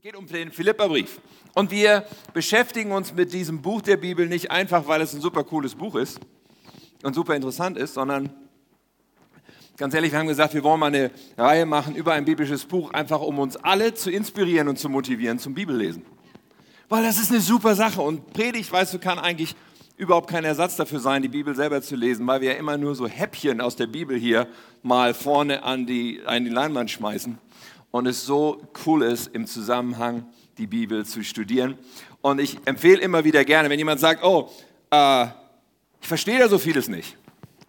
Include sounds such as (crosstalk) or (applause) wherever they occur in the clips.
Es geht um den Philipperbrief. Und wir beschäftigen uns mit diesem Buch der Bibel nicht einfach, weil es ein super cooles Buch ist und super interessant ist, sondern ganz ehrlich, wir haben gesagt, wir wollen mal eine Reihe machen über ein biblisches Buch, einfach um uns alle zu inspirieren und zu motivieren zum Bibellesen. Weil das ist eine super Sache und Predigt, weißt du, kann eigentlich überhaupt kein Ersatz dafür sein, die Bibel selber zu lesen, weil wir ja immer nur so Häppchen aus der Bibel hier mal vorne an die, an die Leinwand schmeißen und es so cool ist, im Zusammenhang die Bibel zu studieren. Und ich empfehle immer wieder gerne, wenn jemand sagt, oh, äh, ich verstehe da so vieles nicht.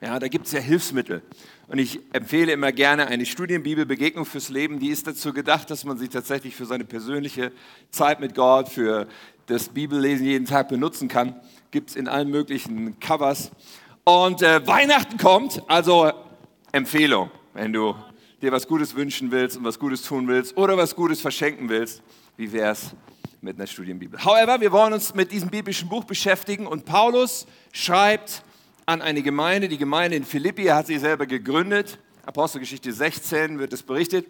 Ja, da gibt es ja Hilfsmittel. Und ich empfehle immer gerne eine Studienbibel, Begegnung fürs Leben. Die ist dazu gedacht, dass man sie tatsächlich für seine persönliche Zeit mit Gott, für das Bibellesen jeden Tag benutzen kann. Gibt es in allen möglichen Covers. Und äh, Weihnachten kommt, also Empfehlung, wenn du dir was Gutes wünschen willst und was Gutes tun willst oder was Gutes verschenken willst, wie wäre es mit einer Studienbibel? However, wir wollen uns mit diesem biblischen Buch beschäftigen und Paulus schreibt an eine Gemeinde, die Gemeinde in Philippi, er hat sie selber gegründet, Apostelgeschichte 16 wird es berichtet,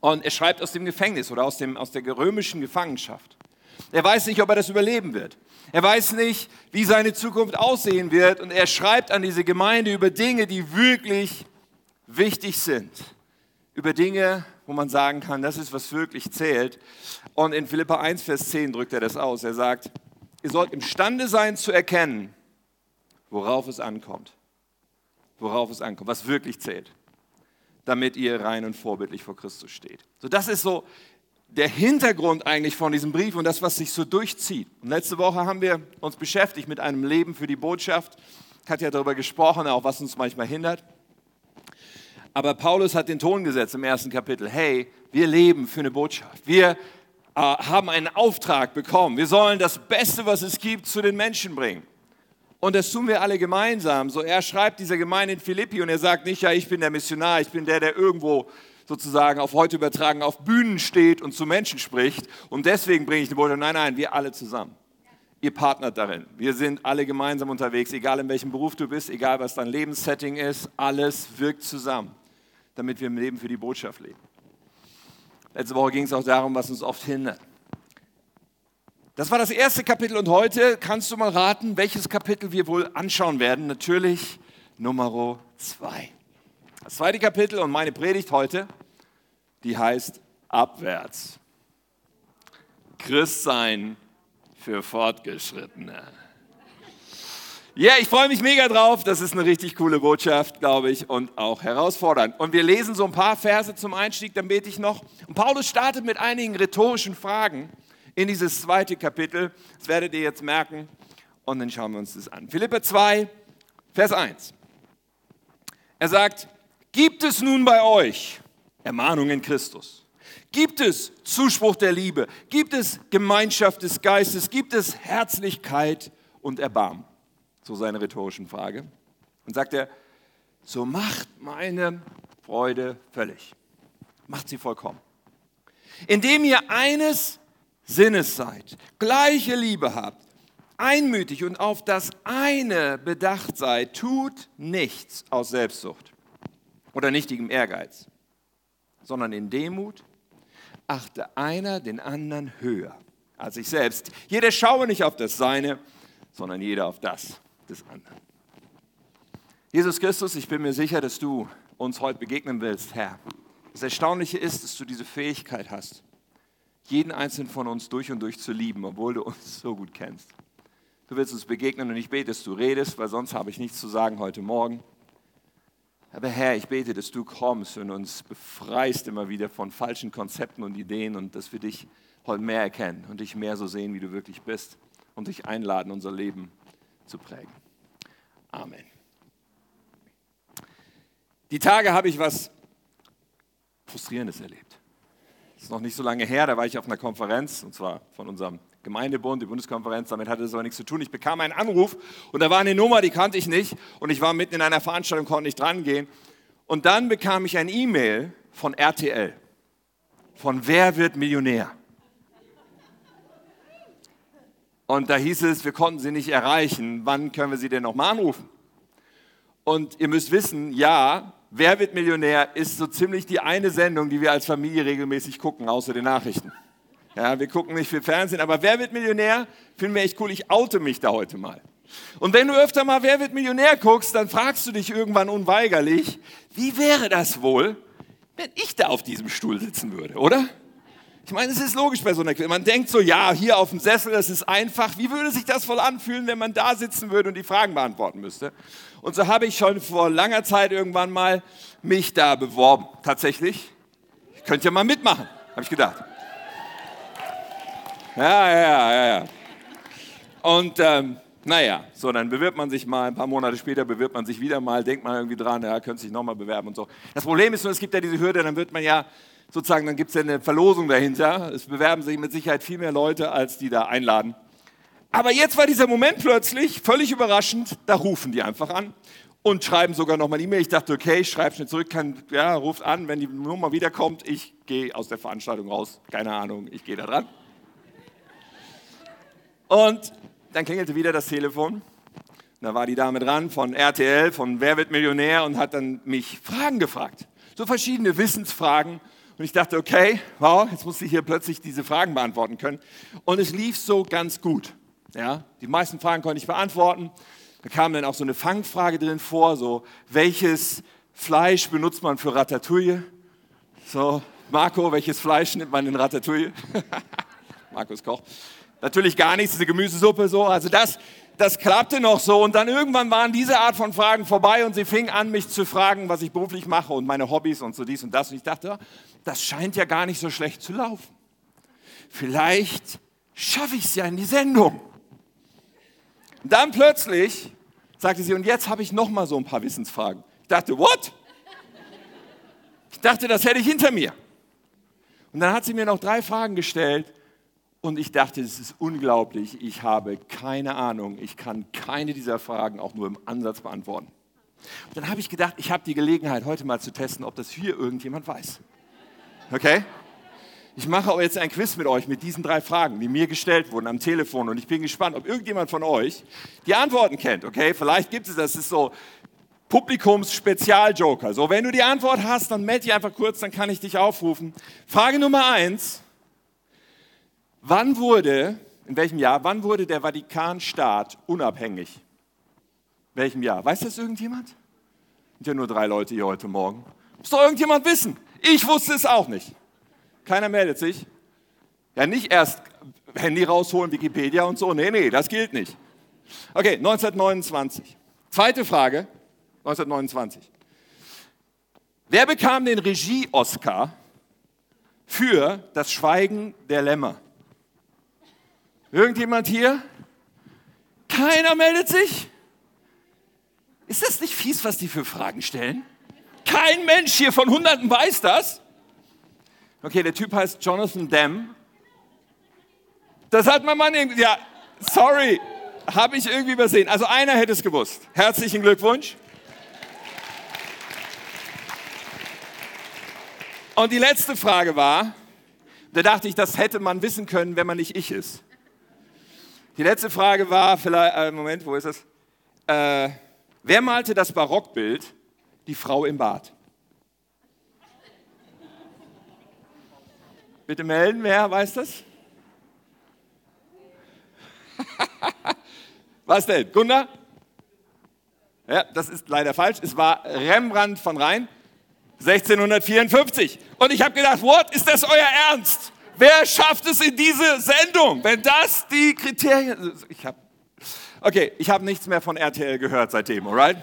und er schreibt aus dem Gefängnis oder aus, dem, aus der römischen Gefangenschaft. Er weiß nicht, ob er das überleben wird. Er weiß nicht, wie seine Zukunft aussehen wird und er schreibt an diese Gemeinde über Dinge, die wirklich wichtig sind. Über Dinge, wo man sagen kann, das ist, was wirklich zählt. Und in Philippa 1, Vers 10 drückt er das aus. Er sagt, ihr sollt imstande sein zu erkennen, worauf es ankommt. Worauf es ankommt, was wirklich zählt. Damit ihr rein und vorbildlich vor Christus steht. So, das ist so der Hintergrund eigentlich von diesem Brief und das, was sich so durchzieht. Und letzte Woche haben wir uns beschäftigt mit einem Leben für die Botschaft. Hatte ja darüber gesprochen, auch was uns manchmal hindert. Aber Paulus hat den Ton gesetzt im ersten Kapitel. Hey, wir leben für eine Botschaft. Wir äh, haben einen Auftrag bekommen. Wir sollen das Beste, was es gibt, zu den Menschen bringen. Und das tun wir alle gemeinsam. So, er schreibt dieser Gemeinde in Philippi und er sagt nicht, ja, ich bin der Missionar, ich bin der, der irgendwo sozusagen auf heute übertragen auf Bühnen steht und zu Menschen spricht und deswegen bringe ich die Botschaft. Nein, nein, wir alle zusammen. Ihr partnert darin. Wir sind alle gemeinsam unterwegs, egal in welchem Beruf du bist, egal was dein Lebenssetting ist, alles wirkt zusammen damit wir im Leben für die Botschaft leben. Letzte Woche ging es auch darum, was uns oft hindert. Das war das erste Kapitel und heute kannst du mal raten, welches Kapitel wir wohl anschauen werden. Natürlich Nummer zwei. Das zweite Kapitel und meine Predigt heute, die heißt Abwärts. Christsein für Fortgeschrittene. Ja, yeah, ich freue mich mega drauf. Das ist eine richtig coole Botschaft, glaube ich, und auch herausfordernd. Und wir lesen so ein paar Verse zum Einstieg, dann bete ich noch. Und Paulus startet mit einigen rhetorischen Fragen in dieses zweite Kapitel. Das werdet ihr jetzt merken. Und dann schauen wir uns das an. Philippe 2, Vers 1. Er sagt, gibt es nun bei euch Ermahnung in Christus? Gibt es Zuspruch der Liebe? Gibt es Gemeinschaft des Geistes? Gibt es Herzlichkeit und Erbarmen? So seine rhetorischen Frage. Und sagt er, so macht meine Freude völlig. Macht sie vollkommen. Indem ihr eines Sinnes seid, gleiche Liebe habt, einmütig und auf das eine bedacht seid, tut nichts aus Selbstsucht oder nichtigem Ehrgeiz, sondern in Demut achte einer den anderen höher als sich selbst. Jeder schaue nicht auf das Seine, sondern jeder auf das des anderen. Jesus Christus, ich bin mir sicher, dass du uns heute begegnen willst, Herr. Das Erstaunliche ist, dass du diese Fähigkeit hast, jeden einzelnen von uns durch und durch zu lieben, obwohl du uns so gut kennst. Du willst uns begegnen und ich bete, dass du redest, weil sonst habe ich nichts zu sagen heute Morgen. Aber Herr, ich bete, dass du kommst und uns befreist immer wieder von falschen Konzepten und Ideen und dass wir dich heute mehr erkennen und dich mehr so sehen, wie du wirklich bist und dich einladen, unser Leben zu prägen. Amen. Die Tage habe ich was Frustrierendes erlebt. Das ist noch nicht so lange her, da war ich auf einer Konferenz, und zwar von unserem Gemeindebund, die Bundeskonferenz, damit hatte es aber nichts zu tun. Ich bekam einen Anruf und da war eine Nummer, die kannte ich nicht und ich war mitten in einer Veranstaltung, konnte nicht dran gehen. Und dann bekam ich ein E-Mail von RTL, von Wer wird Millionär? Und da hieß es, wir konnten sie nicht erreichen. Wann können wir sie denn nochmal anrufen? Und ihr müsst wissen, ja, Wer wird Millionär ist so ziemlich die eine Sendung, die wir als Familie regelmäßig gucken, außer den Nachrichten. Ja, wir gucken nicht viel Fernsehen, aber wer wird Millionär? Finden wir echt cool. Ich oute mich da heute mal. Und wenn du öfter mal Wer wird Millionär guckst, dann fragst du dich irgendwann unweigerlich, wie wäre das wohl, wenn ich da auf diesem Stuhl sitzen würde, oder? Ich meine, es ist logisch bei so einer Quelle. Man denkt so, ja, hier auf dem Sessel, das ist einfach. Wie würde sich das wohl anfühlen, wenn man da sitzen würde und die Fragen beantworten müsste? Und so habe ich schon vor langer Zeit irgendwann mal mich da beworben. Tatsächlich. Ich könnte ja mal mitmachen, habe ich gedacht. Ja, ja, ja, ja. Und ähm, naja, so dann bewirbt man sich mal, ein paar Monate später bewirbt man sich wieder mal, denkt man irgendwie dran, ja, könnte sich nochmal bewerben und so. Das Problem ist nur, es gibt ja diese Hürde, dann wird man ja sozusagen, dann gibt es ja eine Verlosung dahinter. Es bewerben sich mit Sicherheit viel mehr Leute, als die da einladen. Aber jetzt war dieser Moment plötzlich völlig überraschend, da rufen die einfach an und schreiben sogar nochmal E-Mail. Ich dachte, okay, ich schreibe schnell zurück, kann, ja, ruft an, wenn die Nummer wiederkommt, ich gehe aus der Veranstaltung raus. Keine Ahnung, ich gehe da dran. Und dann klingelte wieder das Telefon. Da war die Dame dran von RTL, von Wer wird Millionär und hat dann mich Fragen gefragt. So verschiedene Wissensfragen und ich dachte, okay, wow, jetzt muss ich hier plötzlich diese Fragen beantworten können. Und es lief so ganz gut. Ja, die meisten Fragen konnte ich beantworten. Da kam dann auch so eine Fangfrage drin vor, so welches Fleisch benutzt man für Ratatouille? So, Marco, welches Fleisch nimmt man in Ratatouille? (laughs) Markus Koch. Natürlich gar nichts, diese Gemüsesuppe so. Also das, das klappte noch so und dann irgendwann waren diese Art von Fragen vorbei und sie fing an, mich zu fragen, was ich beruflich mache und meine Hobbys und so dies und das. Und ich dachte, das scheint ja gar nicht so schlecht zu laufen. Vielleicht schaffe ich es ja in die Sendung. Dann plötzlich sagte sie, und jetzt habe ich noch mal so ein paar Wissensfragen. Ich dachte, what? Ich dachte, das hätte ich hinter mir. Und dann hat sie mir noch drei Fragen gestellt und ich dachte, es ist unglaublich, ich habe keine Ahnung, ich kann keine dieser Fragen auch nur im Ansatz beantworten. Und dann habe ich gedacht, ich habe die Gelegenheit, heute mal zu testen, ob das hier irgendjemand weiß. Okay? Ich mache auch jetzt ein Quiz mit euch mit diesen drei Fragen, die mir gestellt wurden am Telefon. Und ich bin gespannt, ob irgendjemand von euch die Antworten kennt. Okay? Vielleicht gibt es das, ist so Publikums-Spezialjoker. So, wenn du die Antwort hast, dann melde dich einfach kurz, dann kann ich dich aufrufen. Frage Nummer eins. Wann wurde, in welchem Jahr, wann wurde der Vatikanstaat unabhängig? In welchem Jahr? Weiß das irgendjemand? Sind ja nur drei Leute hier heute Morgen. Muss doch irgendjemand wissen. Ich wusste es auch nicht. Keiner meldet sich. Ja, nicht erst Handy rausholen, Wikipedia und so. Nee, nee, das gilt nicht. Okay, 1929. Zweite Frage, 1929. Wer bekam den Regie-Oscar für das Schweigen der Lämmer? Irgendjemand hier? Keiner meldet sich? Ist das nicht fies, was die für Fragen stellen? Kein Mensch hier von Hunderten weiß das. Okay, der Typ heißt Jonathan Demme. Das hat mein Mann irgendwie, ja, sorry, habe ich irgendwie übersehen. Also einer hätte es gewusst. Herzlichen Glückwunsch. Und die letzte Frage war, da dachte ich, das hätte man wissen können, wenn man nicht ich ist. Die letzte Frage war vielleicht, äh, Moment, wo ist es? Äh, wer malte das Barockbild, die Frau im Bad? Bitte melden, wer weiß das? (laughs) Was denn? Gunnar? Ja, das ist leider falsch. Es war Rembrandt von Rhein, 1654. Und ich habe gedacht, what, ist das euer Ernst? Wer schafft es in diese Sendung, wenn das die Kriterien? Ich habe, okay, ich habe nichts mehr von RTL gehört seitdem, alright?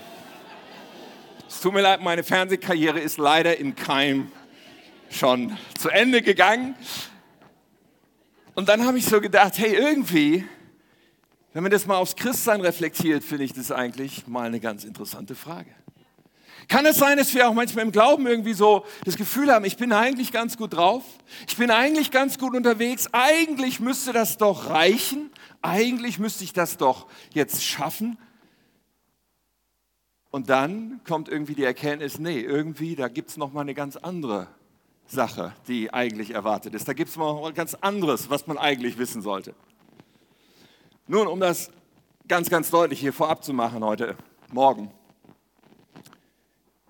Es tut mir leid, meine Fernsehkarriere ist leider in Keim schon zu Ende gegangen. Und dann habe ich so gedacht, hey, irgendwie, wenn man das mal aufs Christsein reflektiert, finde ich das eigentlich mal eine ganz interessante Frage. Kann es sein, dass wir auch manchmal im Glauben irgendwie so das Gefühl haben, ich bin eigentlich ganz gut drauf, ich bin eigentlich ganz gut unterwegs, eigentlich müsste das doch reichen, eigentlich müsste ich das doch jetzt schaffen. Und dann kommt irgendwie die Erkenntnis, nee, irgendwie, da gibt es noch mal eine ganz andere Sache, die eigentlich erwartet ist. Da gibt es was ganz anderes, was man eigentlich wissen sollte. Nun, um das ganz, ganz deutlich hier vorab zu machen heute Morgen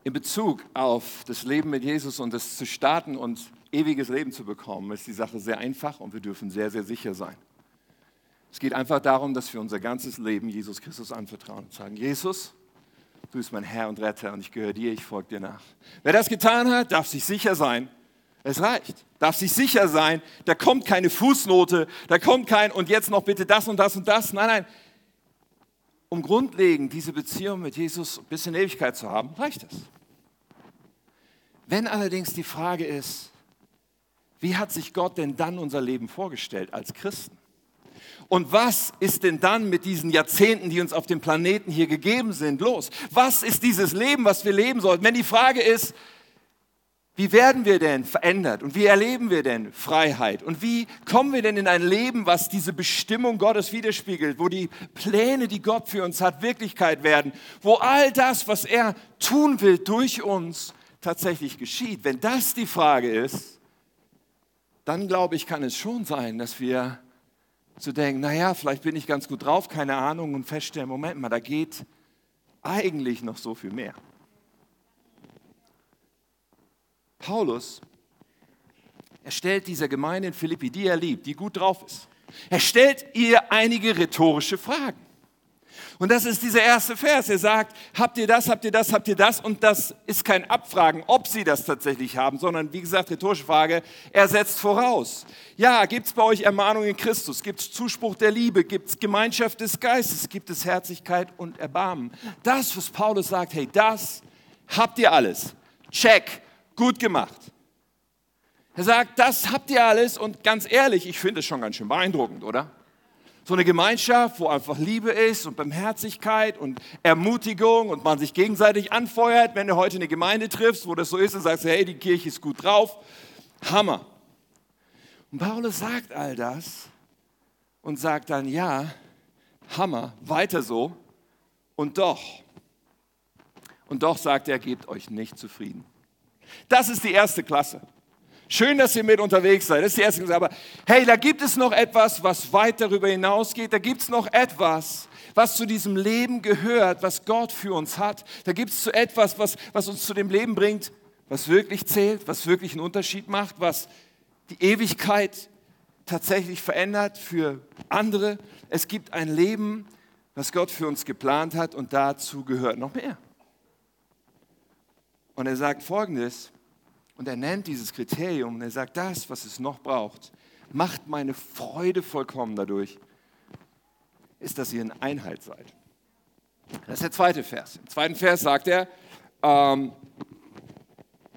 in Bezug auf das Leben mit Jesus und das zu starten und ewiges Leben zu bekommen, ist die Sache sehr einfach und wir dürfen sehr, sehr sicher sein. Es geht einfach darum, dass wir unser ganzes Leben Jesus Christus anvertrauen und sagen, Jesus, du bist mein Herr und Retter und ich gehöre dir, ich folge dir nach. Wer das getan hat, darf sich sicher sein, es reicht. Darf sich sicher sein, da kommt keine Fußnote, da kommt kein und jetzt noch bitte das und das und das. Nein, nein. Um grundlegend diese Beziehung mit Jesus bis in Ewigkeit zu haben, reicht es. Wenn allerdings die Frage ist, wie hat sich Gott denn dann unser Leben vorgestellt als Christen? Und was ist denn dann mit diesen Jahrzehnten, die uns auf dem Planeten hier gegeben sind, los? Was ist dieses Leben, was wir leben sollten? Wenn die Frage ist, wie werden wir denn verändert und wie erleben wir denn Freiheit und wie kommen wir denn in ein Leben, was diese Bestimmung Gottes widerspiegelt, wo die Pläne, die Gott für uns hat, Wirklichkeit werden, wo all das, was er tun will durch uns, tatsächlich geschieht? Wenn das die Frage ist, dann glaube ich, kann es schon sein, dass wir zu denken, naja, vielleicht bin ich ganz gut drauf, keine Ahnung, und feststellen, Moment mal, da geht eigentlich noch so viel mehr. Paulus, er stellt dieser Gemeinde in Philippi, die er liebt, die gut drauf ist, er stellt ihr einige rhetorische Fragen. Und das ist dieser erste Vers. Er sagt, habt ihr das, habt ihr das, habt ihr das? Und das ist kein Abfragen, ob sie das tatsächlich haben, sondern wie gesagt, rhetorische Frage, er setzt voraus. Ja, gibt es bei euch Ermahnung in Christus? Gibt es Zuspruch der Liebe? Gibt es Gemeinschaft des Geistes? Gibt es Herzlichkeit und Erbarmen? Das, was Paulus sagt, hey, das habt ihr alles. Check, gut gemacht. Er sagt, das habt ihr alles und ganz ehrlich, ich finde es schon ganz schön beeindruckend, oder? So eine Gemeinschaft, wo einfach Liebe ist und Barmherzigkeit und Ermutigung und man sich gegenseitig anfeuert, wenn du heute eine Gemeinde triffst, wo das so ist und sagst, hey, die Kirche ist gut drauf. Hammer. Und Paulus sagt all das und sagt dann, ja, Hammer, weiter so. Und doch, und doch sagt er, gebt euch nicht zufrieden. Das ist die erste Klasse. Schön, dass ihr mit unterwegs seid. Das ist die erste Klasse. Aber hey, da gibt es noch etwas, was weit darüber hinausgeht. Da gibt es noch etwas, was zu diesem Leben gehört, was Gott für uns hat. Da gibt es so etwas, was, was uns zu dem Leben bringt, was wirklich zählt, was wirklich einen Unterschied macht, was die Ewigkeit tatsächlich verändert für andere. Es gibt ein Leben, was Gott für uns geplant hat und dazu gehört noch mehr. Und er sagt folgendes, und er nennt dieses Kriterium und er sagt, das, was es noch braucht, macht meine Freude vollkommen dadurch, ist, dass ihr in Einheit seid. Das ist der zweite Vers. Im zweiten Vers sagt er, ähm,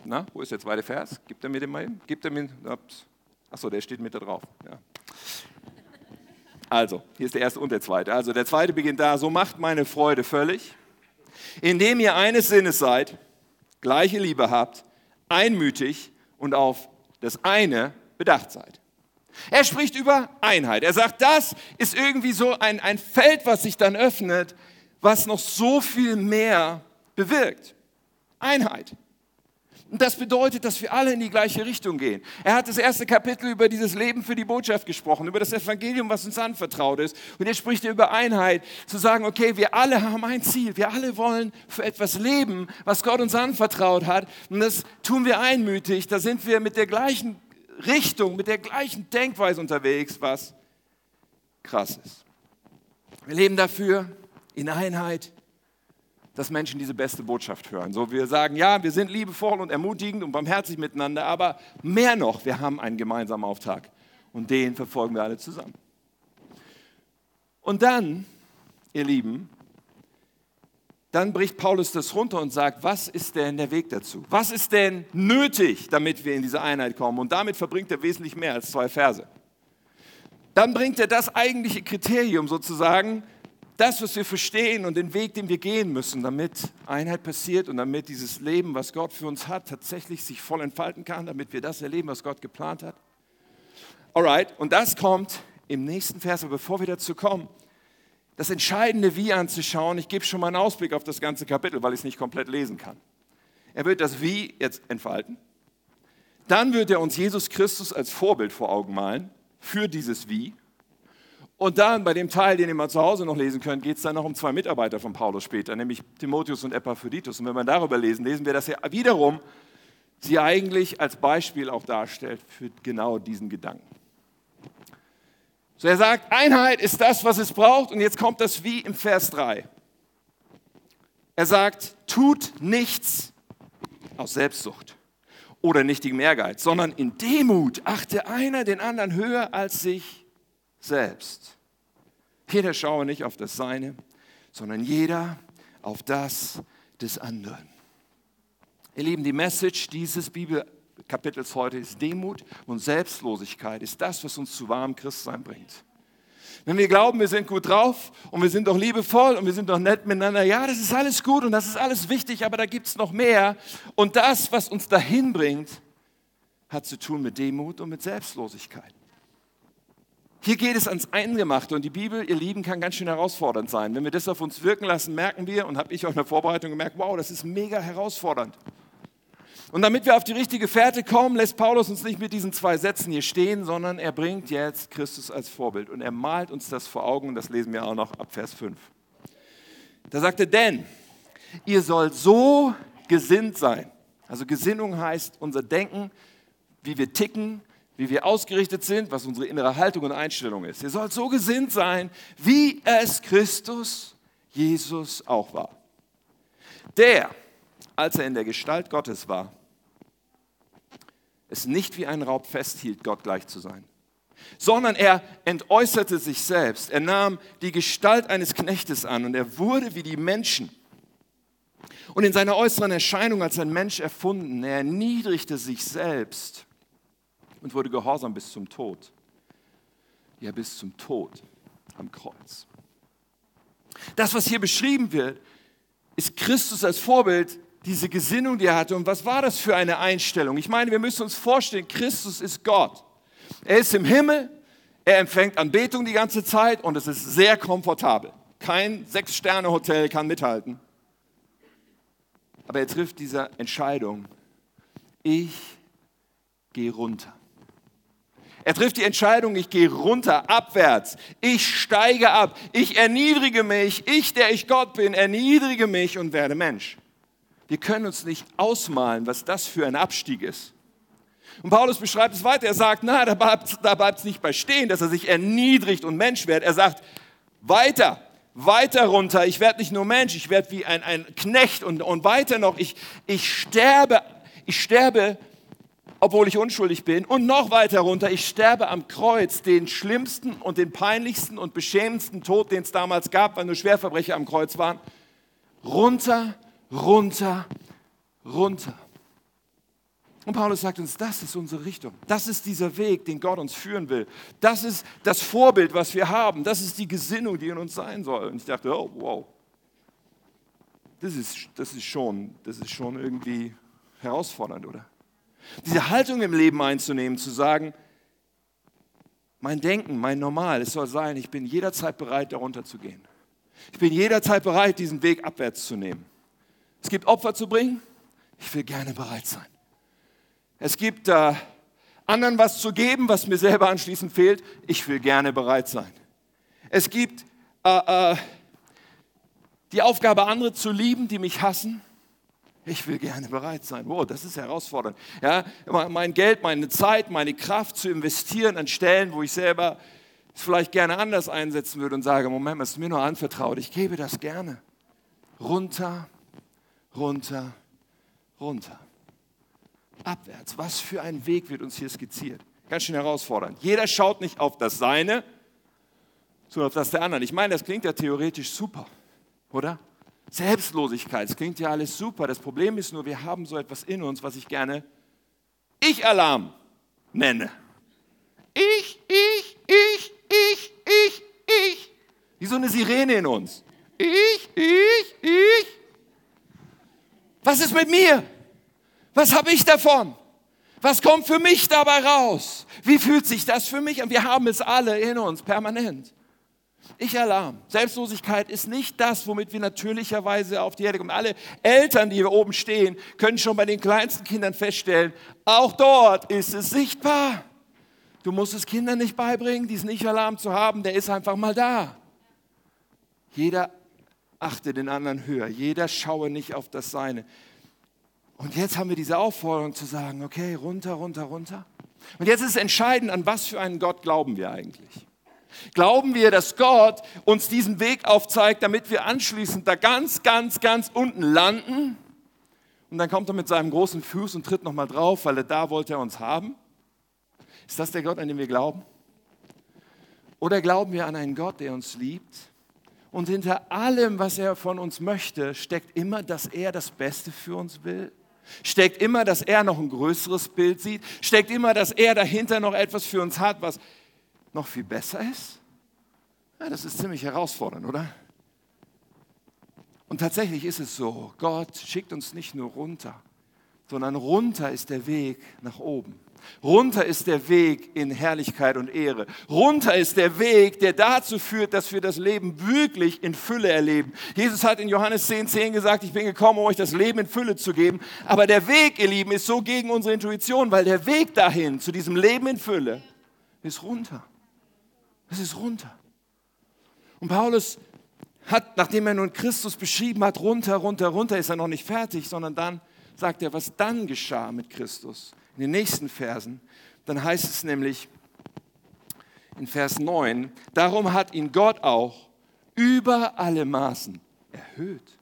na, wo ist der zweite Vers? Gibt er mir den mal hin? Gibt er mir, achso, der steht mit da drauf. Ja. Also, hier ist der erste und der zweite. Also, der zweite beginnt da, so macht meine Freude völlig, indem ihr eines Sinnes seid, gleiche Liebe habt, einmütig und auf das eine bedacht seid. Er spricht über Einheit. Er sagt, das ist irgendwie so ein, ein Feld, was sich dann öffnet, was noch so viel mehr bewirkt. Einheit. Und das bedeutet, dass wir alle in die gleiche Richtung gehen. Er hat das erste Kapitel über dieses Leben für die Botschaft gesprochen, über das Evangelium, was uns anvertraut ist. Und er spricht über Einheit, zu sagen, okay, wir alle haben ein Ziel. Wir alle wollen für etwas leben, was Gott uns anvertraut hat. Und das tun wir einmütig. Da sind wir mit der gleichen Richtung, mit der gleichen Denkweise unterwegs, was krass ist. Wir leben dafür in Einheit dass Menschen diese beste Botschaft hören. So, wir sagen, ja, wir sind liebevoll und ermutigend und barmherzig miteinander, aber mehr noch, wir haben einen gemeinsamen Auftrag und den verfolgen wir alle zusammen. Und dann, ihr Lieben, dann bricht Paulus das runter und sagt, was ist denn der Weg dazu? Was ist denn nötig, damit wir in diese Einheit kommen? Und damit verbringt er wesentlich mehr als zwei Verse. Dann bringt er das eigentliche Kriterium sozusagen das, was wir verstehen und den Weg, den wir gehen müssen, damit Einheit passiert und damit dieses Leben, was Gott für uns hat, tatsächlich sich voll entfalten kann, damit wir das erleben, was Gott geplant hat. Alright, und das kommt im nächsten Vers, aber bevor wir dazu kommen, das entscheidende Wie anzuschauen, ich gebe schon mal einen Ausblick auf das ganze Kapitel, weil ich es nicht komplett lesen kann. Er wird das Wie jetzt entfalten. Dann wird er uns Jesus Christus als Vorbild vor Augen malen für dieses Wie. Und dann bei dem Teil, den ihr mal zu Hause noch lesen könnt, geht es dann noch um zwei Mitarbeiter von Paulus später, nämlich Timotheus und Epaphroditus. Und wenn wir darüber lesen, lesen wir, dass er wiederum sie eigentlich als Beispiel auch darstellt für genau diesen Gedanken. So er sagt, Einheit ist das, was es braucht und jetzt kommt das wie im Vers 3. Er sagt, tut nichts aus Selbstsucht oder nichtigem Ehrgeiz, sondern in Demut achte einer den anderen höher als sich selbst. Jeder schaue nicht auf das Seine, sondern jeder auf das des anderen. Ihr Lieben, die Message dieses Bibelkapitels heute ist Demut und Selbstlosigkeit, ist das, was uns zu wahrem Christsein bringt. Wenn wir glauben, wir sind gut drauf und wir sind doch liebevoll und wir sind doch nett miteinander, ja, das ist alles gut und das ist alles wichtig, aber da gibt es noch mehr. Und das, was uns dahin bringt, hat zu tun mit Demut und mit Selbstlosigkeit. Hier geht es ans Eingemachte und die Bibel, ihr Lieben, kann ganz schön herausfordernd sein. Wenn wir das auf uns wirken lassen, merken wir, und habe ich auch in der Vorbereitung gemerkt, wow, das ist mega herausfordernd. Und damit wir auf die richtige Fährte kommen, lässt Paulus uns nicht mit diesen zwei Sätzen hier stehen, sondern er bringt jetzt Christus als Vorbild und er malt uns das vor Augen und das lesen wir auch noch ab Vers 5. Da sagt er, denn ihr sollt so gesinnt sein. Also Gesinnung heißt unser Denken, wie wir ticken, wie wir ausgerichtet sind, was unsere innere Haltung und Einstellung ist. Ihr sollt so gesinnt sein, wie es Christus Jesus auch war. Der, als er in der Gestalt Gottes war, es nicht wie ein Raub festhielt, Gott gleich zu sein, sondern er entäußerte sich selbst. Er nahm die Gestalt eines Knechtes an und er wurde wie die Menschen. Und in seiner äußeren Erscheinung als ein Mensch erfunden, er erniedrigte sich selbst und wurde gehorsam bis zum Tod. Ja, bis zum Tod am Kreuz. Das, was hier beschrieben wird, ist Christus als Vorbild diese Gesinnung, die er hatte. Und was war das für eine Einstellung? Ich meine, wir müssen uns vorstellen, Christus ist Gott. Er ist im Himmel, er empfängt Anbetung die ganze Zeit und es ist sehr komfortabel. Kein Sechs-Sterne-Hotel kann mithalten. Aber er trifft diese Entscheidung, ich gehe runter. Er trifft die Entscheidung, ich gehe runter, abwärts. Ich steige ab. Ich erniedrige mich. Ich, der ich Gott bin, erniedrige mich und werde Mensch. Wir können uns nicht ausmalen, was das für ein Abstieg ist. Und Paulus beschreibt es weiter. Er sagt, na, da bleibt es nicht bei stehen, dass er sich erniedrigt und Mensch wird. Er sagt, weiter, weiter runter. Ich werde nicht nur Mensch, ich werde wie ein, ein Knecht und, und weiter noch. Ich, ich sterbe, ich sterbe, obwohl ich unschuldig bin. Und noch weiter runter, ich sterbe am Kreuz, den schlimmsten und den peinlichsten und beschämendsten Tod, den es damals gab, weil nur Schwerverbrecher am Kreuz waren. Runter, runter, runter. Und Paulus sagt uns, das ist unsere Richtung. Das ist dieser Weg, den Gott uns führen will. Das ist das Vorbild, was wir haben. Das ist die Gesinnung, die in uns sein soll. Und ich dachte, oh, wow. Das ist, das ist, schon, das ist schon irgendwie herausfordernd, oder? Diese Haltung im Leben einzunehmen, zu sagen, mein Denken, mein Normal, es soll sein, ich bin jederzeit bereit, darunter zu gehen. Ich bin jederzeit bereit, diesen Weg abwärts zu nehmen. Es gibt Opfer zu bringen. Ich will gerne bereit sein. Es gibt äh, anderen was zu geben, was mir selber anschließend fehlt. Ich will gerne bereit sein. Es gibt äh, äh, die Aufgabe, andere zu lieben, die mich hassen. Ich will gerne bereit sein. Wow, das ist herausfordernd. Ja, mein Geld, meine Zeit, meine Kraft zu investieren an Stellen, wo ich selber es vielleicht gerne anders einsetzen würde und sage, Moment, es ist mir nur anvertraut. Ich gebe das gerne. Runter, runter, runter. Abwärts. Was für ein Weg wird uns hier skizziert? Ganz schön herausfordernd. Jeder schaut nicht auf das Seine, sondern auf das der anderen. Ich meine, das klingt ja theoretisch super, oder? Selbstlosigkeit, das klingt ja alles super. Das Problem ist nur, wir haben so etwas in uns, was ich gerne Ich-Alarm nenne. Ich, ich, ich, ich, ich, ich. Wie so eine Sirene in uns. Ich, ich, ich. Was ist mit mir? Was habe ich davon? Was kommt für mich dabei raus? Wie fühlt sich das für mich an? Wir haben es alle in uns permanent. Ich Alarm. Selbstlosigkeit ist nicht das, womit wir natürlicherweise auf die Erde kommen. Alle Eltern, die hier oben stehen, können schon bei den kleinsten Kindern feststellen, auch dort ist es sichtbar. Du musst es Kindern nicht beibringen, diesen Ich-Alarm zu haben, der ist einfach mal da. Jeder achte den anderen höher. Jeder schaue nicht auf das Seine. Und jetzt haben wir diese Aufforderung zu sagen, okay, runter, runter, runter. Und jetzt ist entscheidend, an was für einen Gott glauben wir eigentlich. Glauben wir, dass Gott uns diesen Weg aufzeigt, damit wir anschließend da ganz, ganz, ganz unten landen? Und dann kommt er mit seinem großen Fuß und tritt nochmal drauf, weil er da wollte er uns haben? Ist das der Gott, an den wir glauben? Oder glauben wir an einen Gott, der uns liebt? Und hinter allem, was er von uns möchte, steckt immer, dass er das Beste für uns will? Steckt immer, dass er noch ein größeres Bild sieht? Steckt immer, dass er dahinter noch etwas für uns hat, was noch viel besser ist? Ja, das ist ziemlich herausfordernd, oder? Und tatsächlich ist es so, Gott schickt uns nicht nur runter, sondern runter ist der Weg nach oben. Runter ist der Weg in Herrlichkeit und Ehre. Runter ist der Weg, der dazu führt, dass wir das Leben wirklich in Fülle erleben. Jesus hat in Johannes 10, 10 gesagt, ich bin gekommen, um euch das Leben in Fülle zu geben. Aber der Weg, ihr Lieben, ist so gegen unsere Intuition, weil der Weg dahin, zu diesem Leben in Fülle, ist runter. Es ist runter. Und Paulus hat, nachdem er nun Christus beschrieben hat, runter, runter, runter, ist er noch nicht fertig, sondern dann sagt er, was dann geschah mit Christus in den nächsten Versen, dann heißt es nämlich in Vers 9, darum hat ihn Gott auch über alle Maßen erhöht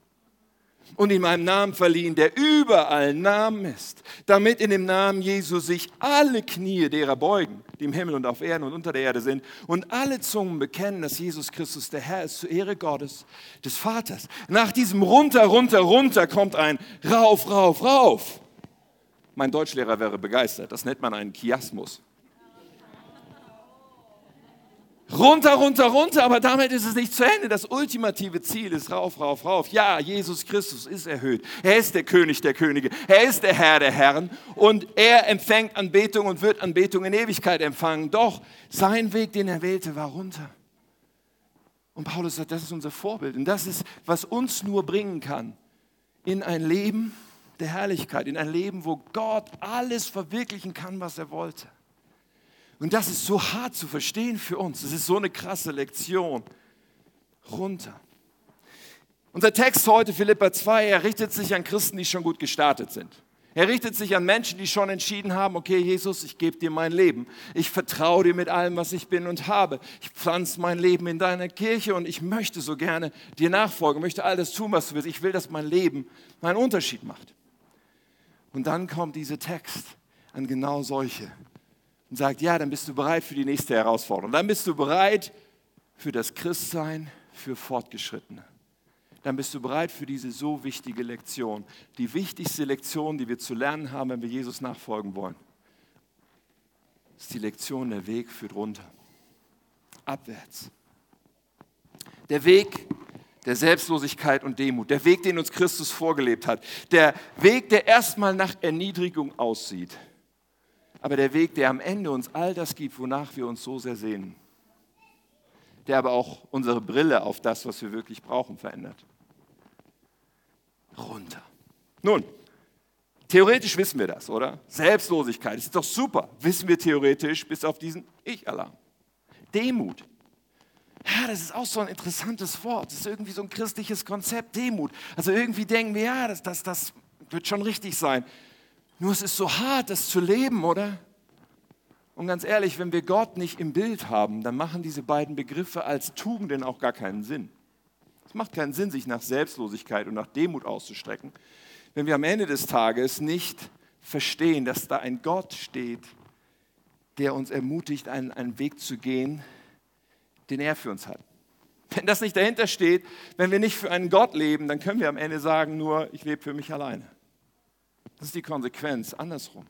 und ihm einen Namen verliehen, der überall Namen ist, damit in dem Namen Jesu sich alle Knie derer beugen, die im Himmel und auf Erden und unter der Erde sind, und alle Zungen bekennen, dass Jesus Christus der Herr ist, zur Ehre Gottes, des Vaters. Nach diesem runter, runter, runter kommt ein rauf, rauf, rauf. Mein Deutschlehrer wäre begeistert. Das nennt man einen Chiasmus. Runter, runter, runter, aber damit ist es nicht zu Ende. Das ultimative Ziel ist rauf, rauf, rauf. Ja, Jesus Christus ist erhöht. Er ist der König der Könige. Er ist der Herr der Herren. Und er empfängt Anbetung und wird Anbetung in Ewigkeit empfangen. Doch sein Weg, den er wählte, war runter. Und Paulus sagt, das ist unser Vorbild. Und das ist, was uns nur bringen kann in ein Leben, der Herrlichkeit, in ein Leben, wo Gott alles verwirklichen kann, was er wollte. Und das ist so hart zu verstehen für uns. Das ist so eine krasse Lektion. Runter. Unser Text heute, Philippa 2, er richtet sich an Christen, die schon gut gestartet sind. Er richtet sich an Menschen, die schon entschieden haben, okay Jesus, ich gebe dir mein Leben. Ich vertraue dir mit allem, was ich bin und habe. Ich pflanze mein Leben in deiner Kirche und ich möchte so gerne dir nachfolgen, möchte alles tun, was du willst. Ich will, dass mein Leben meinen Unterschied macht. Und dann kommt dieser Text an genau solche und sagt, ja, dann bist du bereit für die nächste Herausforderung. Dann bist du bereit für das Christsein für Fortgeschrittene. Dann bist du bereit für diese so wichtige Lektion. Die wichtigste Lektion, die wir zu lernen haben, wenn wir Jesus nachfolgen wollen, ist die Lektion, der Weg führt runter. Abwärts. Der Weg der Selbstlosigkeit und Demut, der Weg, den uns Christus vorgelebt hat, der Weg, der erstmal nach Erniedrigung aussieht, aber der Weg, der am Ende uns all das gibt, wonach wir uns so sehr sehnen, der aber auch unsere Brille auf das, was wir wirklich brauchen, verändert. Runter. Nun, theoretisch wissen wir das, oder? Selbstlosigkeit ist doch super, wissen wir theoretisch, bis auf diesen Ich-Alarm. Demut, ja, das ist auch so ein interessantes Wort. Das ist irgendwie so ein christliches Konzept, Demut. Also irgendwie denken wir, ja, das, das, das wird schon richtig sein. Nur es ist so hart, das zu leben, oder? Und ganz ehrlich, wenn wir Gott nicht im Bild haben, dann machen diese beiden Begriffe als Tugenden auch gar keinen Sinn. Es macht keinen Sinn, sich nach Selbstlosigkeit und nach Demut auszustrecken, wenn wir am Ende des Tages nicht verstehen, dass da ein Gott steht, der uns ermutigt, einen, einen Weg zu gehen, den er für uns hat. Wenn das nicht dahinter steht, wenn wir nicht für einen Gott leben, dann können wir am Ende sagen nur, ich lebe für mich alleine. Das ist die Konsequenz, andersrum.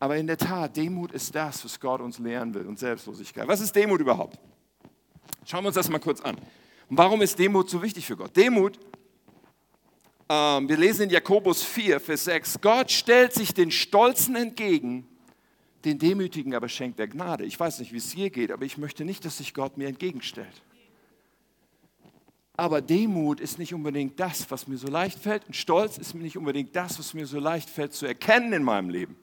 Aber in der Tat, Demut ist das, was Gott uns lehren will und Selbstlosigkeit. Was ist Demut überhaupt? Schauen wir uns das mal kurz an. Warum ist Demut so wichtig für Gott? Demut, ähm, wir lesen in Jakobus 4, Vers 6, Gott stellt sich den Stolzen entgegen den Demütigen aber schenkt er Gnade. Ich weiß nicht, wie es hier geht, aber ich möchte nicht, dass sich Gott mir entgegenstellt. Aber Demut ist nicht unbedingt das, was mir so leicht fällt. Und Stolz ist nicht unbedingt das, was mir so leicht fällt zu erkennen in meinem Leben.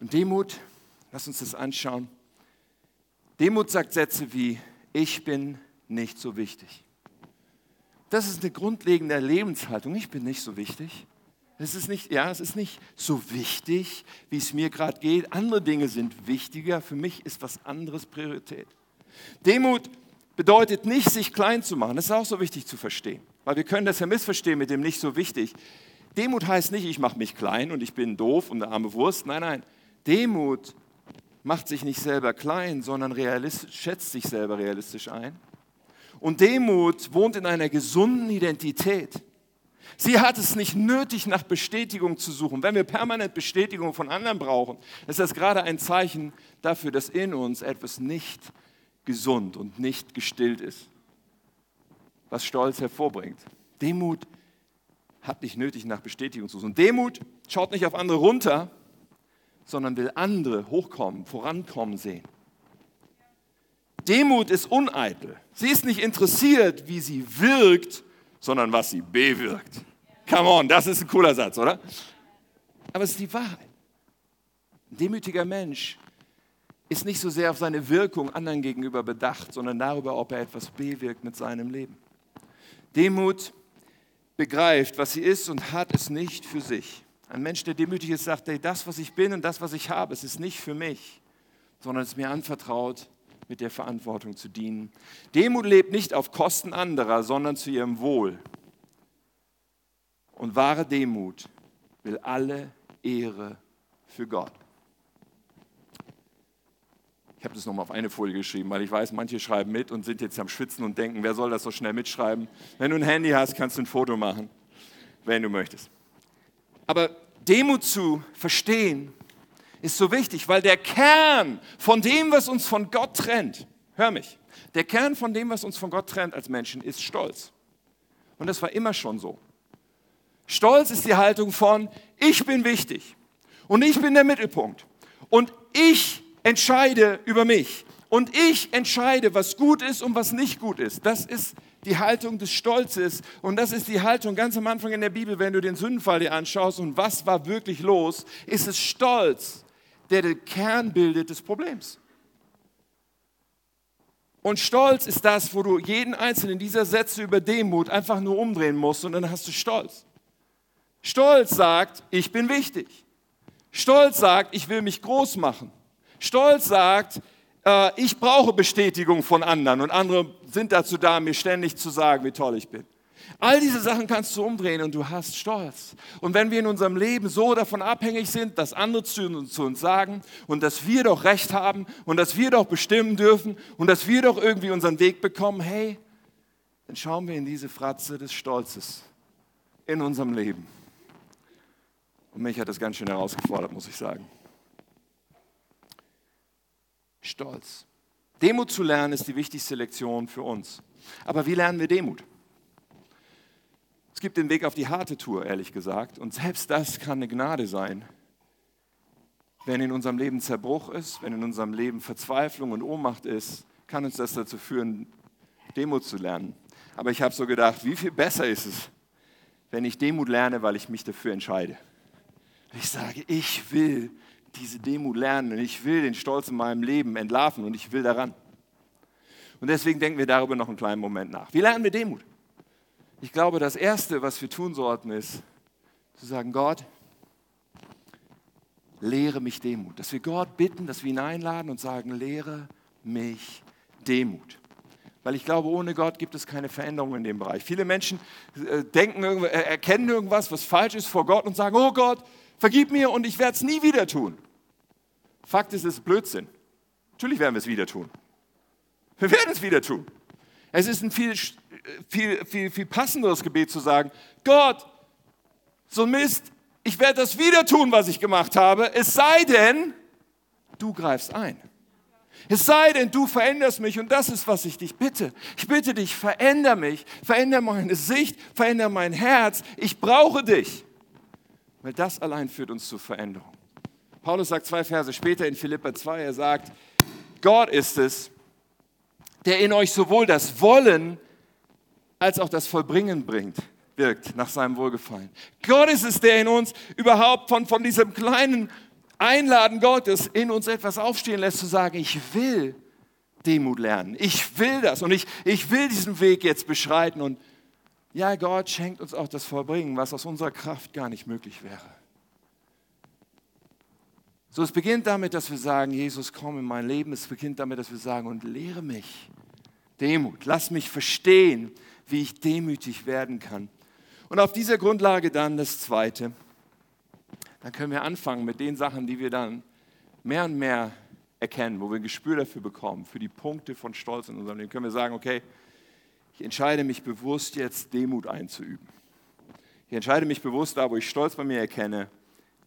Und Demut, lass uns das anschauen. Demut sagt Sätze wie, ich bin nicht so wichtig. Das ist eine grundlegende Lebenshaltung. Ich bin nicht so wichtig. Es ist nicht, ja, es ist nicht so wichtig, wie es mir gerade geht. Andere Dinge sind wichtiger. Für mich ist was anderes Priorität. Demut bedeutet nicht, sich klein zu machen. Das ist auch so wichtig zu verstehen. Weil wir können das ja missverstehen mit dem nicht so wichtig. Demut heißt nicht, ich mache mich klein und ich bin doof und eine arme Wurst. Nein, nein. Demut macht sich nicht selber klein, sondern schätzt sich selber realistisch ein. Und Demut wohnt in einer gesunden Identität. Sie hat es nicht nötig, nach Bestätigung zu suchen. Wenn wir permanent Bestätigung von anderen brauchen, ist das gerade ein Zeichen dafür, dass in uns etwas nicht gesund und nicht gestillt ist, was Stolz hervorbringt. Demut hat nicht nötig, nach Bestätigung zu suchen. Demut schaut nicht auf andere runter, sondern will andere hochkommen, vorankommen sehen. Demut ist uneitel. Sie ist nicht interessiert, wie sie wirkt, sondern was sie bewirkt. Come on, das ist ein cooler Satz, oder? Aber es ist die Wahrheit. Ein demütiger Mensch ist nicht so sehr auf seine Wirkung anderen gegenüber bedacht, sondern darüber, ob er etwas bewirkt mit seinem Leben. Demut begreift, was sie ist und hat es nicht für sich. Ein Mensch, der demütig ist, sagt, ey, das, was ich bin und das, was ich habe, es ist nicht für mich, sondern es ist mir anvertraut, mit der Verantwortung zu dienen. Demut lebt nicht auf Kosten anderer, sondern zu ihrem Wohl. Und wahre Demut will alle Ehre für Gott. Ich habe das nochmal auf eine Folie geschrieben, weil ich weiß, manche schreiben mit und sind jetzt am Schwitzen und denken, wer soll das so schnell mitschreiben? Wenn du ein Handy hast, kannst du ein Foto machen, wenn du möchtest. Aber Demut zu verstehen ist so wichtig, weil der Kern von dem, was uns von Gott trennt, hör mich, der Kern von dem, was uns von Gott trennt als Menschen, ist Stolz. Und das war immer schon so. Stolz ist die Haltung von, ich bin wichtig und ich bin der Mittelpunkt und ich entscheide über mich und ich entscheide, was gut ist und was nicht gut ist. Das ist die Haltung des Stolzes und das ist die Haltung ganz am Anfang in der Bibel, wenn du den Sündenfall dir anschaust und was war wirklich los, ist es Stolz, der den Kern bildet des Problems. Und Stolz ist das, wo du jeden einzelnen dieser Sätze über Demut einfach nur umdrehen musst und dann hast du Stolz. Stolz sagt, ich bin wichtig. Stolz sagt, ich will mich groß machen. Stolz sagt, äh, ich brauche Bestätigung von anderen und andere sind dazu da, mir ständig zu sagen, wie toll ich bin. All diese Sachen kannst du umdrehen und du hast Stolz. Und wenn wir in unserem Leben so davon abhängig sind, dass andere zu zu uns sagen und dass wir doch Recht haben und dass wir doch bestimmen dürfen und dass wir doch irgendwie unseren Weg bekommen, hey, dann schauen wir in diese Fratze des Stolzes in unserem Leben. Und mich hat das ganz schön herausgefordert, muss ich sagen. Stolz. Demut zu lernen ist die wichtigste Lektion für uns. Aber wie lernen wir Demut? Es gibt den Weg auf die harte Tour, ehrlich gesagt. Und selbst das kann eine Gnade sein. Wenn in unserem Leben Zerbruch ist, wenn in unserem Leben Verzweiflung und Ohnmacht ist, kann uns das dazu führen, Demut zu lernen. Aber ich habe so gedacht, wie viel besser ist es, wenn ich Demut lerne, weil ich mich dafür entscheide. Ich sage, ich will diese Demut lernen und ich will den Stolz in meinem Leben entlarven und ich will daran. Und deswegen denken wir darüber noch einen kleinen Moment nach. Wie lernen wir Demut? Ich glaube, das Erste, was wir tun sollten, ist zu sagen, Gott, lehre mich Demut. Dass wir Gott bitten, dass wir ihn einladen und sagen, lehre mich Demut. Weil ich glaube, ohne Gott gibt es keine Veränderung in dem Bereich. Viele Menschen äh, denken, erkennen irgendwas, was falsch ist vor Gott und sagen, oh Gott, vergib mir und ich werde es nie wieder tun. Fakt ist, es ist Blödsinn. Natürlich werden wir es wieder tun. Wir werden es wieder tun. Es ist ein viel, viel, viel, viel passenderes Gebet zu sagen, Gott, so Mist, ich werde das wieder tun, was ich gemacht habe, es sei denn, du greifst ein. Es sei denn, du veränderst mich und das ist, was ich dich bitte. Ich bitte dich, veränder mich, veränder meine Sicht, veränder mein Herz. Ich brauche dich. Weil das allein führt uns zur Veränderung. Paulus sagt zwei Verse später in Philippa 2, er sagt, Gott ist es, der in euch sowohl das Wollen als auch das Vollbringen bringt, wirkt nach seinem Wohlgefallen. Gott ist es, der in uns überhaupt von, von diesem kleinen Einladen Gottes in uns etwas aufstehen lässt, zu sagen, ich will Demut lernen. Ich will das und ich, ich will diesen Weg jetzt beschreiten und ja, Gott schenkt uns auch das Vollbringen, was aus unserer Kraft gar nicht möglich wäre. So, es beginnt damit, dass wir sagen, Jesus, komm in mein Leben. Es beginnt damit, dass wir sagen, und lehre mich Demut. Lass mich verstehen, wie ich demütig werden kann. Und auf dieser Grundlage dann das Zweite. Dann können wir anfangen mit den Sachen, die wir dann mehr und mehr erkennen, wo wir ein Gespür dafür bekommen, für die Punkte von Stolz in unserem Leben. Können wir sagen, okay, ich entscheide mich bewusst jetzt Demut einzuüben. Ich entscheide mich bewusst da, wo ich Stolz bei mir erkenne,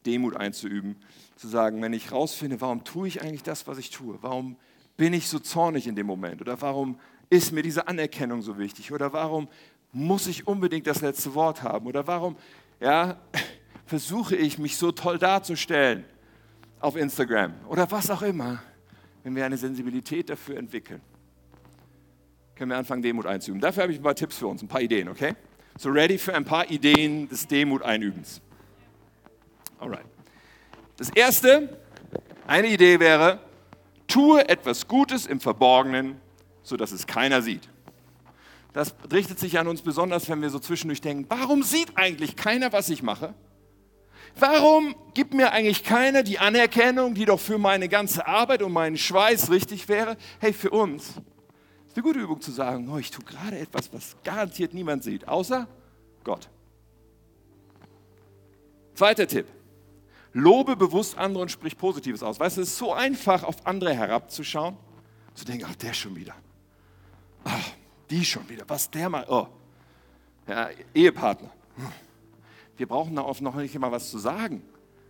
Demut einzuüben. Zu sagen, wenn ich rausfinde, warum tue ich eigentlich das, was ich tue? Warum bin ich so zornig in dem Moment? Oder warum ist mir diese Anerkennung so wichtig? Oder warum muss ich unbedingt das letzte Wort haben? Oder warum ja, (laughs) versuche ich, mich so toll darzustellen auf Instagram? Oder was auch immer. Wenn wir eine Sensibilität dafür entwickeln, können wir anfangen, Demut einzuüben. Dafür habe ich ein paar Tipps für uns, ein paar Ideen, okay? So ready für ein paar Ideen des Demut-Einübens. Alright. Das erste, eine Idee wäre, tue etwas Gutes im Verborgenen, sodass es keiner sieht. Das richtet sich an uns besonders, wenn wir so zwischendurch denken, warum sieht eigentlich keiner, was ich mache? Warum gibt mir eigentlich keiner die Anerkennung, die doch für meine ganze Arbeit und meinen Schweiß richtig wäre? Hey, für uns ist eine gute Übung zu sagen, oh, ich tue gerade etwas, was garantiert niemand sieht, außer Gott. Zweiter Tipp. Lobe bewusst andere und sprich Positives aus. Weißt du, es ist so einfach, auf andere herabzuschauen, zu denken, ach, der schon wieder. Ach, die schon wieder. Was der mal. Oh. Ja, Ehepartner. Wir brauchen darauf noch nicht immer was zu sagen,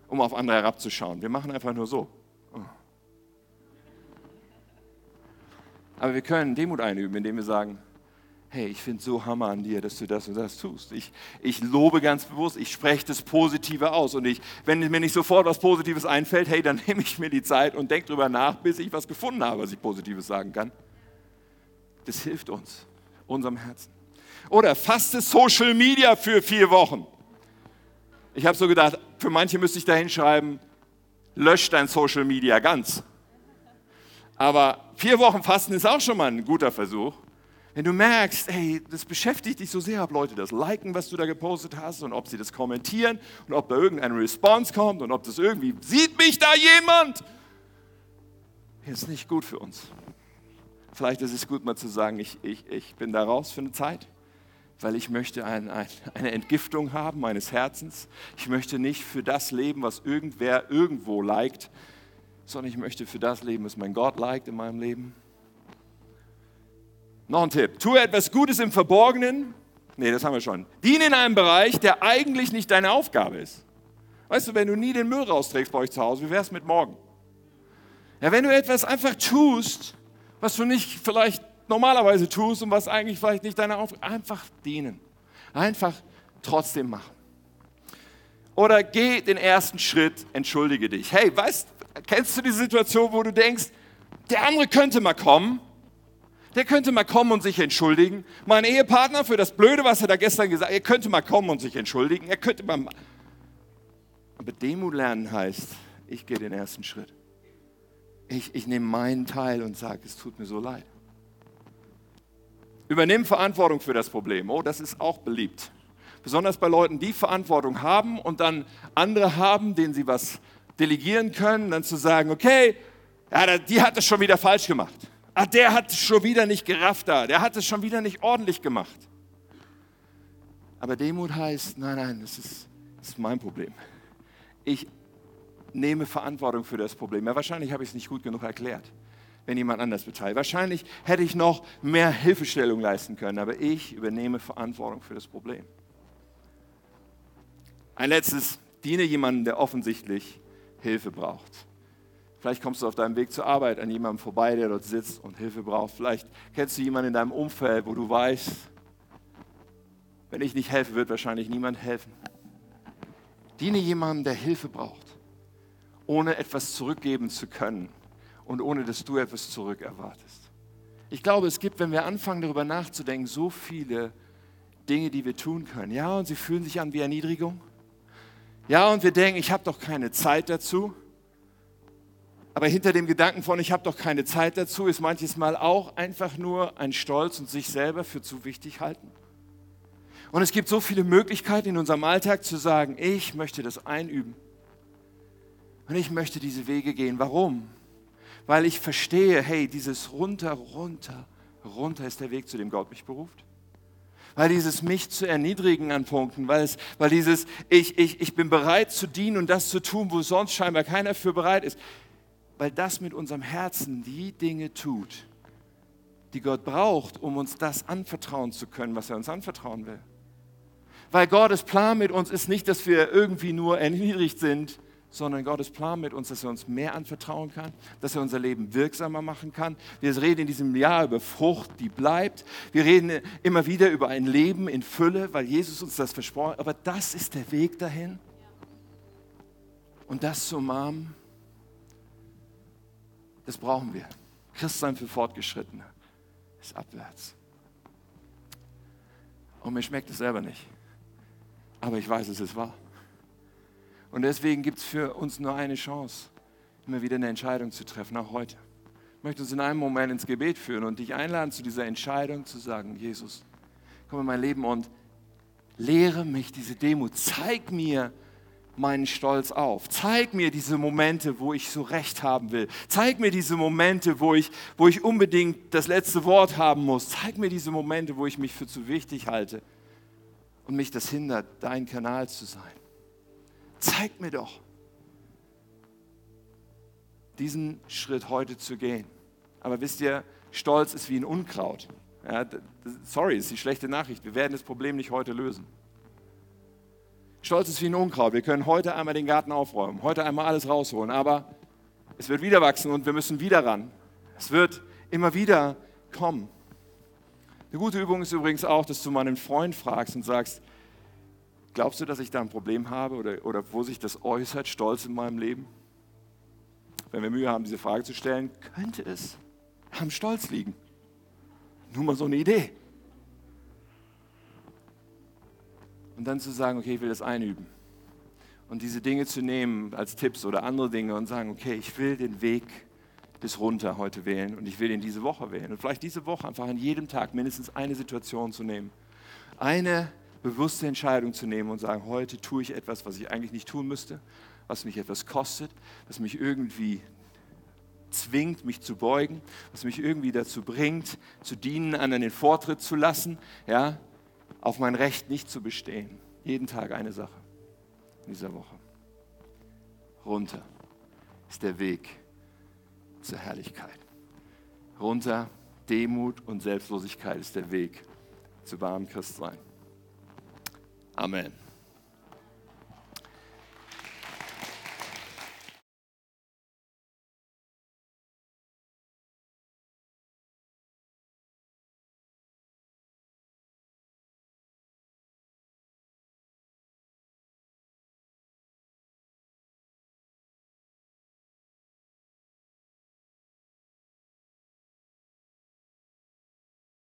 um auf andere herabzuschauen. Wir machen einfach nur so. Aber wir können Demut einüben, indem wir sagen, hey, ich finde so Hammer an dir, dass du das und das tust. Ich, ich lobe ganz bewusst, ich spreche das Positive aus. Und ich, wenn mir nicht sofort was Positives einfällt, hey, dann (laughs) nehme ich mir die Zeit und denke drüber nach, bis ich was gefunden habe, was ich Positives sagen kann. Das hilft uns, unserem Herzen. Oder faste Social Media für vier Wochen. Ich habe so gedacht, für manche müsste ich da hinschreiben, lösch dein Social Media ganz. Aber vier Wochen Fasten ist auch schon mal ein guter Versuch. Wenn du merkst, hey, das beschäftigt dich so sehr, ob Leute das liken, was du da gepostet hast und ob sie das kommentieren und ob da irgendeine Response kommt und ob das irgendwie, sieht mich da jemand? Ist nicht gut für uns. Vielleicht ist es gut mal zu sagen, ich, ich, ich bin da raus für eine Zeit, weil ich möchte ein, ein, eine Entgiftung haben meines Herzens. Ich möchte nicht für das leben, was irgendwer irgendwo liked, sondern ich möchte für das leben, was mein Gott liked in meinem Leben. Noch ein Tipp. Tue etwas Gutes im Verborgenen. Nee, das haben wir schon. Diene in einem Bereich, der eigentlich nicht deine Aufgabe ist. Weißt du, wenn du nie den Müll rausträgst bei euch zu Hause, wie wäre es mit morgen? Ja, wenn du etwas einfach tust, was du nicht vielleicht normalerweise tust und was eigentlich vielleicht nicht deine Aufgabe ist, einfach dienen. Einfach trotzdem machen. Oder geh den ersten Schritt, entschuldige dich. Hey, weißt, kennst du die Situation, wo du denkst, der andere könnte mal kommen der könnte mal kommen und sich entschuldigen. Mein Ehepartner für das Blöde, was er da gestern gesagt hat, er könnte mal kommen und sich entschuldigen. Er könnte mal. Aber Demut lernen heißt, ich gehe den ersten Schritt. Ich, ich nehme meinen Teil und sage, es tut mir so leid. Übernimm Verantwortung für das Problem. Oh, das ist auch beliebt. Besonders bei Leuten, die Verantwortung haben und dann andere haben, denen sie was delegieren können, dann zu sagen, okay, ja, die hat es schon wieder falsch gemacht. Ah, der hat es schon wieder nicht gerafft da, der hat es schon wieder nicht ordentlich gemacht. Aber Demut heißt, nein, nein, das ist, das ist mein Problem. Ich nehme Verantwortung für das Problem. Ja, wahrscheinlich habe ich es nicht gut genug erklärt, wenn jemand anders beteiligt. Wahrscheinlich hätte ich noch mehr Hilfestellung leisten können, aber ich übernehme Verantwortung für das Problem. Ein letztes, diene jemandem, der offensichtlich Hilfe braucht. Vielleicht kommst du auf deinem Weg zur Arbeit an jemandem vorbei, der dort sitzt und Hilfe braucht. Vielleicht kennst du jemanden in deinem Umfeld, wo du weißt, wenn ich nicht helfe, wird wahrscheinlich niemand helfen. Diene jemandem, der Hilfe braucht, ohne etwas zurückgeben zu können und ohne dass du etwas zurück erwartest. Ich glaube, es gibt, wenn wir anfangen darüber nachzudenken, so viele Dinge, die wir tun können. Ja, und sie fühlen sich an wie Erniedrigung. Ja, und wir denken, ich habe doch keine Zeit dazu. Aber hinter dem Gedanken von, ich habe doch keine Zeit dazu, ist manches Mal auch einfach nur ein Stolz und sich selber für zu wichtig halten. Und es gibt so viele Möglichkeiten in unserem Alltag zu sagen, ich möchte das einüben. Und ich möchte diese Wege gehen. Warum? Weil ich verstehe, hey, dieses runter, runter, runter ist der Weg, zu dem Gott mich beruft. Weil dieses mich zu erniedrigen an Punkten, weil, es, weil dieses ich, ich, ich bin bereit zu dienen und das zu tun, wo sonst scheinbar keiner für bereit ist, weil das mit unserem Herzen die Dinge tut, die Gott braucht, um uns das anvertrauen zu können, was er uns anvertrauen will. Weil Gottes Plan mit uns ist nicht, dass wir irgendwie nur erniedrigt sind, sondern Gottes Plan mit uns, dass er uns mehr anvertrauen kann, dass er unser Leben wirksamer machen kann. Wir reden in diesem Jahr über Frucht, die bleibt. Wir reden immer wieder über ein Leben in Fülle, weil Jesus uns das versprochen hat. Aber das ist der Weg dahin. Und das zu umarmen, das brauchen wir. Christsein für Fortgeschrittene ist abwärts. Und mir schmeckt es selber nicht. Aber ich weiß, es ist wahr. Und deswegen gibt es für uns nur eine Chance, immer wieder eine Entscheidung zu treffen, auch heute. Ich möchte uns in einem Moment ins Gebet führen und dich einladen, zu dieser Entscheidung zu sagen, Jesus, komm in mein Leben und lehre mich diese Demut. Zeig mir meinen Stolz auf. Zeig mir diese Momente, wo ich so recht haben will. Zeig mir diese Momente, wo ich, wo ich unbedingt das letzte Wort haben muss. Zeig mir diese Momente, wo ich mich für zu wichtig halte und mich das hindert, dein Kanal zu sein. Zeig mir doch, diesen Schritt heute zu gehen. Aber wisst ihr, Stolz ist wie ein Unkraut. Ja, sorry, ist die schlechte Nachricht. Wir werden das Problem nicht heute lösen. Stolz ist wie ein Unkraut. Wir können heute einmal den Garten aufräumen, heute einmal alles rausholen, aber es wird wieder wachsen und wir müssen wieder ran. Es wird immer wieder kommen. Eine gute Übung ist übrigens auch, dass du mal einen Freund fragst und sagst, Glaubst du, dass ich da ein Problem habe oder, oder wo sich das äußert, Stolz in meinem Leben? Wenn wir Mühe haben, diese Frage zu stellen, könnte es am Stolz liegen. Nur mal so eine Idee. Und dann zu sagen, okay, ich will das einüben. Und diese Dinge zu nehmen als Tipps oder andere Dinge und sagen, okay, ich will den Weg bis runter heute wählen und ich will ihn diese Woche wählen. Und vielleicht diese Woche einfach an jedem Tag mindestens eine Situation zu nehmen. Eine bewusste Entscheidung zu nehmen und sagen, heute tue ich etwas, was ich eigentlich nicht tun müsste, was mich etwas kostet, was mich irgendwie zwingt, mich zu beugen, was mich irgendwie dazu bringt, zu dienen, anderen den Vortritt zu lassen, ja, auf mein Recht nicht zu bestehen. Jeden Tag eine Sache in dieser Woche. Runter ist der Weg zur Herrlichkeit. Runter, Demut und Selbstlosigkeit ist der Weg zu wahrem Christsein. Amen.